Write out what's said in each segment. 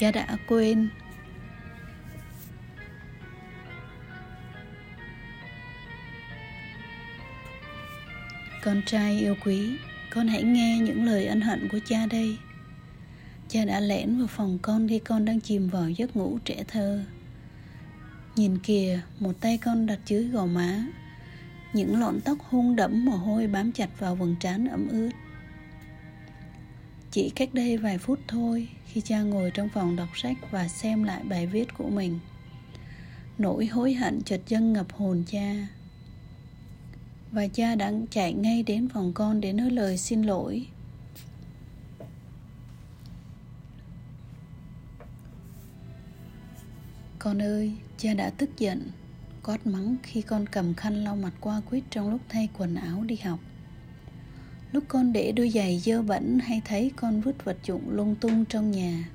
cha đã quên. Con trai yêu quý, con hãy nghe những lời ân hận của cha đây. Cha đã lẻn vào phòng con khi con đang chìm vào giấc ngủ trẻ thơ. Nhìn kìa, một tay con đặt dưới gò má. Những lọn tóc hung đẫm mồ hôi bám chặt vào vầng trán ẩm ướt chỉ cách đây vài phút thôi khi cha ngồi trong phòng đọc sách và xem lại bài viết của mình. Nỗi hối hận chợt dâng ngập hồn cha. Và cha đã chạy ngay đến phòng con để nói lời xin lỗi. Con ơi, cha đã tức giận, quát mắng khi con cầm khăn lau mặt qua quýt trong lúc thay quần áo đi học lúc con để đôi giày dơ bẩn hay thấy con vứt vật dụng lung tung trong nhà.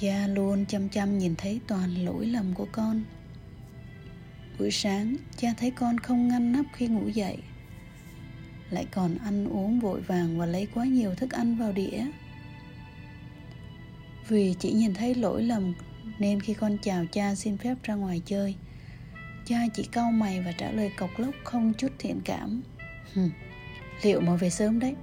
Cha luôn chăm chăm nhìn thấy toàn lỗi lầm của con. Buổi sáng, cha thấy con không ngăn nắp khi ngủ dậy. Lại còn ăn uống vội vàng và lấy quá nhiều thức ăn vào đĩa. Vì chỉ nhìn thấy lỗi lầm, nên khi con chào cha xin phép ra ngoài chơi cha chỉ cau mày và trả lời cộc lốc không chút thiện cảm. Hừm, liệu mà về sớm đấy?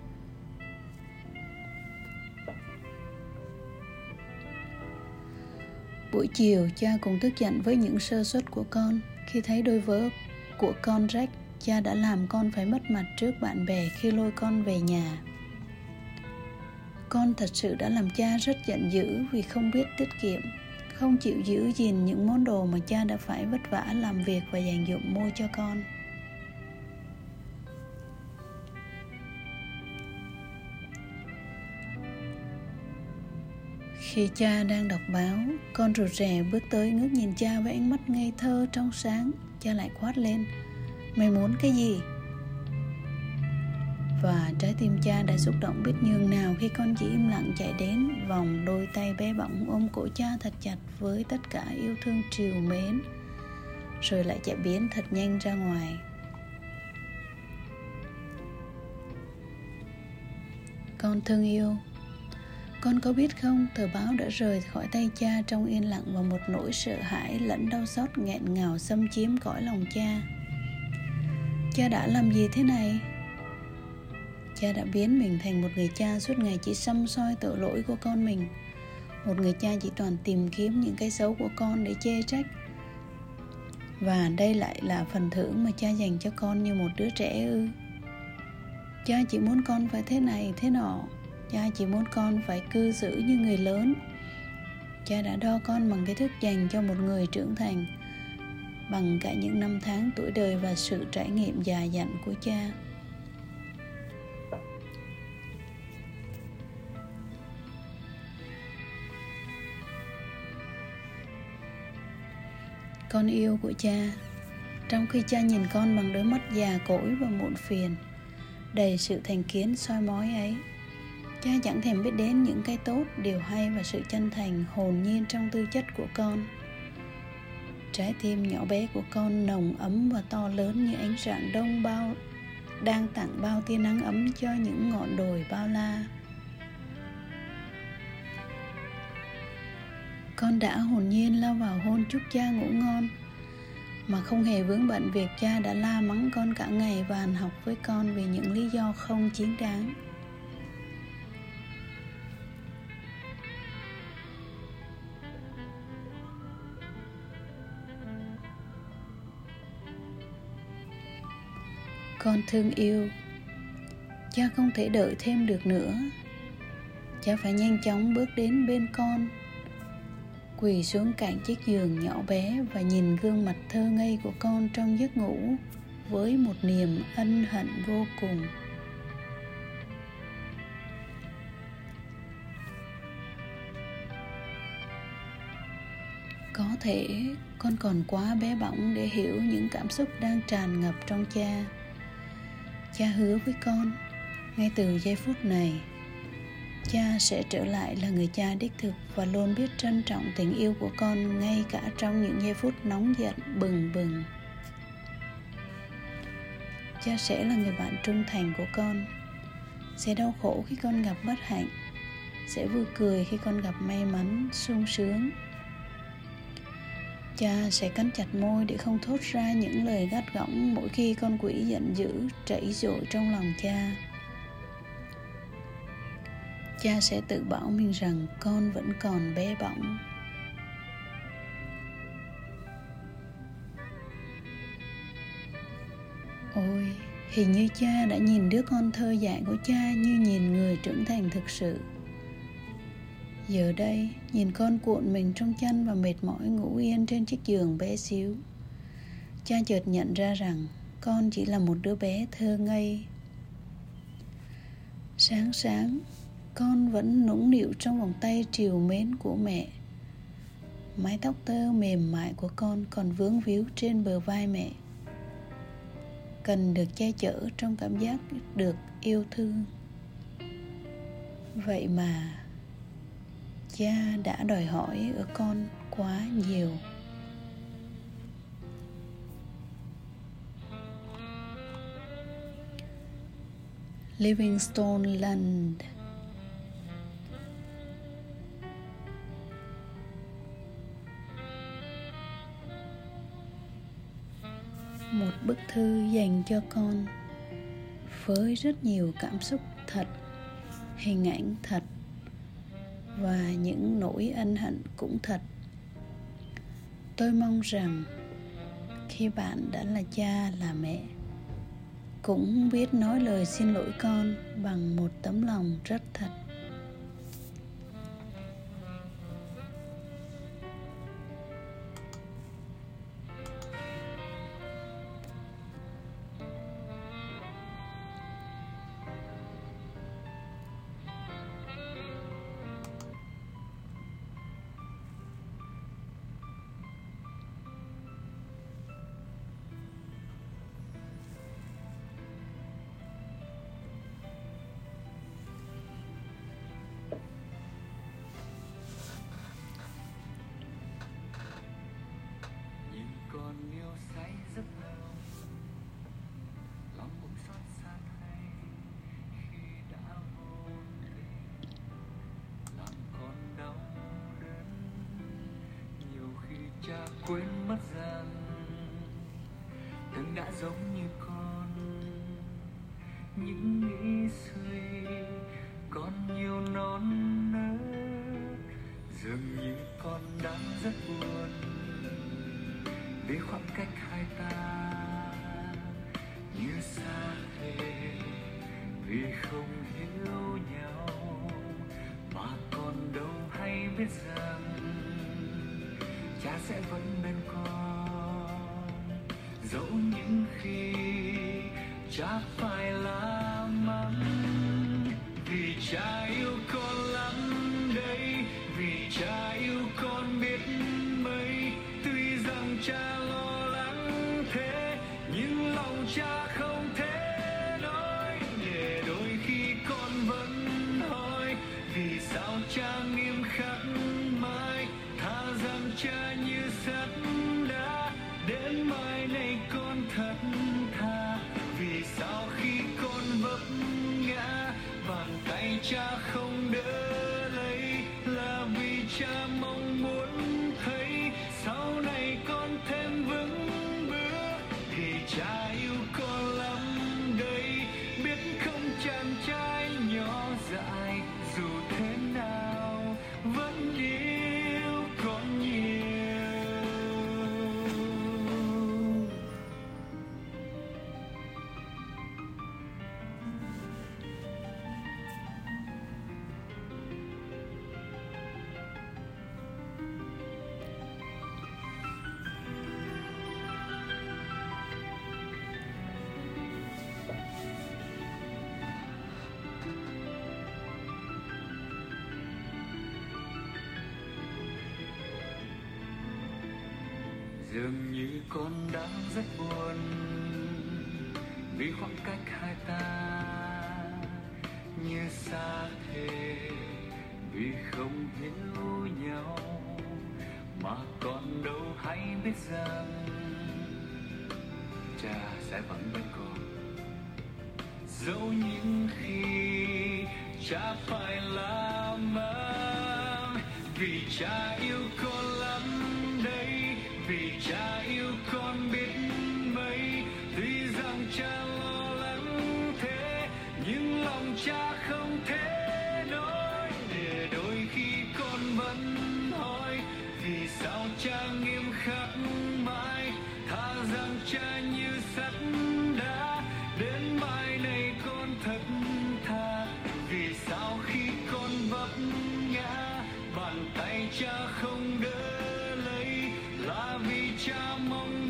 Buổi chiều cha cũng tức giận với những sơ suất của con. Khi thấy đôi vớ của con rách cha đã làm con phải mất mặt trước bạn bè khi lôi con về nhà. Con thật sự đã làm cha rất giận dữ vì không biết tiết kiệm không chịu giữ gìn những món đồ mà cha đã phải vất vả làm việc và dành dụm mua cho con. Khi cha đang đọc báo, con rụt rè bước tới ngước nhìn cha với ánh mắt ngây thơ trong sáng. Cha lại quát lên, mày muốn cái gì? Và trái tim cha đã xúc động biết nhường nào khi con chỉ im lặng chạy đến vòng đôi tay bé bỏng ôm cổ cha thật chặt với tất cả yêu thương triều mến, rồi lại chạy biến thật nhanh ra ngoài. Con thương yêu, con có biết không, tờ báo đã rời khỏi tay cha trong yên lặng và một nỗi sợ hãi lẫn đau xót nghẹn ngào xâm chiếm cõi lòng cha. Cha đã làm gì thế này? Cha đã biến mình thành một người cha suốt ngày chỉ xăm soi tội lỗi của con mình. Một người cha chỉ toàn tìm kiếm những cái xấu của con để chê trách. Và đây lại là phần thưởng mà cha dành cho con như một đứa trẻ ư. Cha chỉ muốn con phải thế này, thế nọ. Cha chỉ muốn con phải cư xử như người lớn. Cha đã đo con bằng cái thức dành cho một người trưởng thành, bằng cả những năm tháng tuổi đời và sự trải nghiệm già dặn của cha. Con yêu của cha. Trong khi cha nhìn con bằng đôi mắt già cỗi và muộn phiền, đầy sự thành kiến soi mói ấy, cha chẳng thèm biết đến những cái tốt, điều hay và sự chân thành, hồn nhiên trong tư chất của con. Trái tim nhỏ bé của con nồng ấm và to lớn như ánh rạng đông bao, đang tặng bao tia nắng ấm cho những ngọn đồi bao la. Con đã hồn nhiên lao vào hôn chúc cha ngủ ngon, mà không hề vướng bận việc cha đã la mắng con cả ngày và hành học với con vì những lý do không chính đáng. Con thương yêu, cha không thể đợi thêm được nữa. Cha phải nhanh chóng bước đến bên con quỳ xuống cạnh chiếc giường nhỏ bé và nhìn gương mặt thơ ngây của con trong giấc ngủ với một niềm ân hận vô cùng. Có thể con còn quá bé bỏng để hiểu những cảm xúc đang tràn ngập trong cha. Cha hứa với con, ngay từ giây phút này cha sẽ trở lại là người cha đích thực và luôn biết trân trọng tình yêu của con ngay cả trong những giây phút nóng giận, bừng bừng. Cha sẽ là người bạn trung thành của con, sẽ đau khổ khi con gặp bất hạnh, sẽ vui cười khi con gặp may mắn, sung sướng. Cha sẽ cắn chặt môi để không thốt ra những lời gắt gỏng mỗi khi con quỷ giận dữ, chảy dội trong lòng cha cha sẽ tự bảo mình rằng con vẫn còn bé bỏng. Ôi, hình như cha đã nhìn đứa con thơ dại của cha như nhìn người trưởng thành thực sự. Giờ đây, nhìn con cuộn mình trong chăn và mệt mỏi ngủ yên trên chiếc giường bé xíu, cha chợt nhận ra rằng con chỉ là một đứa bé thơ ngây. Sáng sáng con vẫn nũng nịu trong vòng tay chiều mến của mẹ. Mái tóc tơ mềm mại của con còn vướng víu trên bờ vai mẹ. Cần được che chở trong cảm giác được yêu thương. Vậy mà cha đã đòi hỏi ở con quá nhiều. Livingstone Land bức thư dành cho con với rất nhiều cảm xúc thật, hình ảnh thật và những nỗi ân hận cũng thật. Tôi mong rằng khi bạn đã là cha, là mẹ, cũng biết nói lời xin lỗi con bằng một tấm lòng rất thật. Quên mất rằng từng đã giống như con. Những nghĩ suy còn nhiều non nớt, dường như con đang rất buồn vì khoảng cách hai ta như xa thế. Vì không hiểu nhau mà còn đâu hay biết rằng cha sẽ vẫn bên con, dẫu những khi cha phải là mắng. Vì cha yêu tay cha dường như con đang rất buồn vì khoảng cách hai ta như xa thế, vì không hiểu nhau mà còn đâu hay biết rằng cha sẽ vẫn bên con dẫu những khi cha phải làm vì cha yêu con cha yêu con biết mấy, tuy rằng cha lo lắng thế, nhưng lòng cha không thể nói. Để đôi khi con vẫn hỏi, vì sao cha nghiêm khắc mãi? Tha rằng cha như sắt đá, đến mai này con thật thà. Vì sao khi con vấp ngã, bàn tay cha không đơn 家梦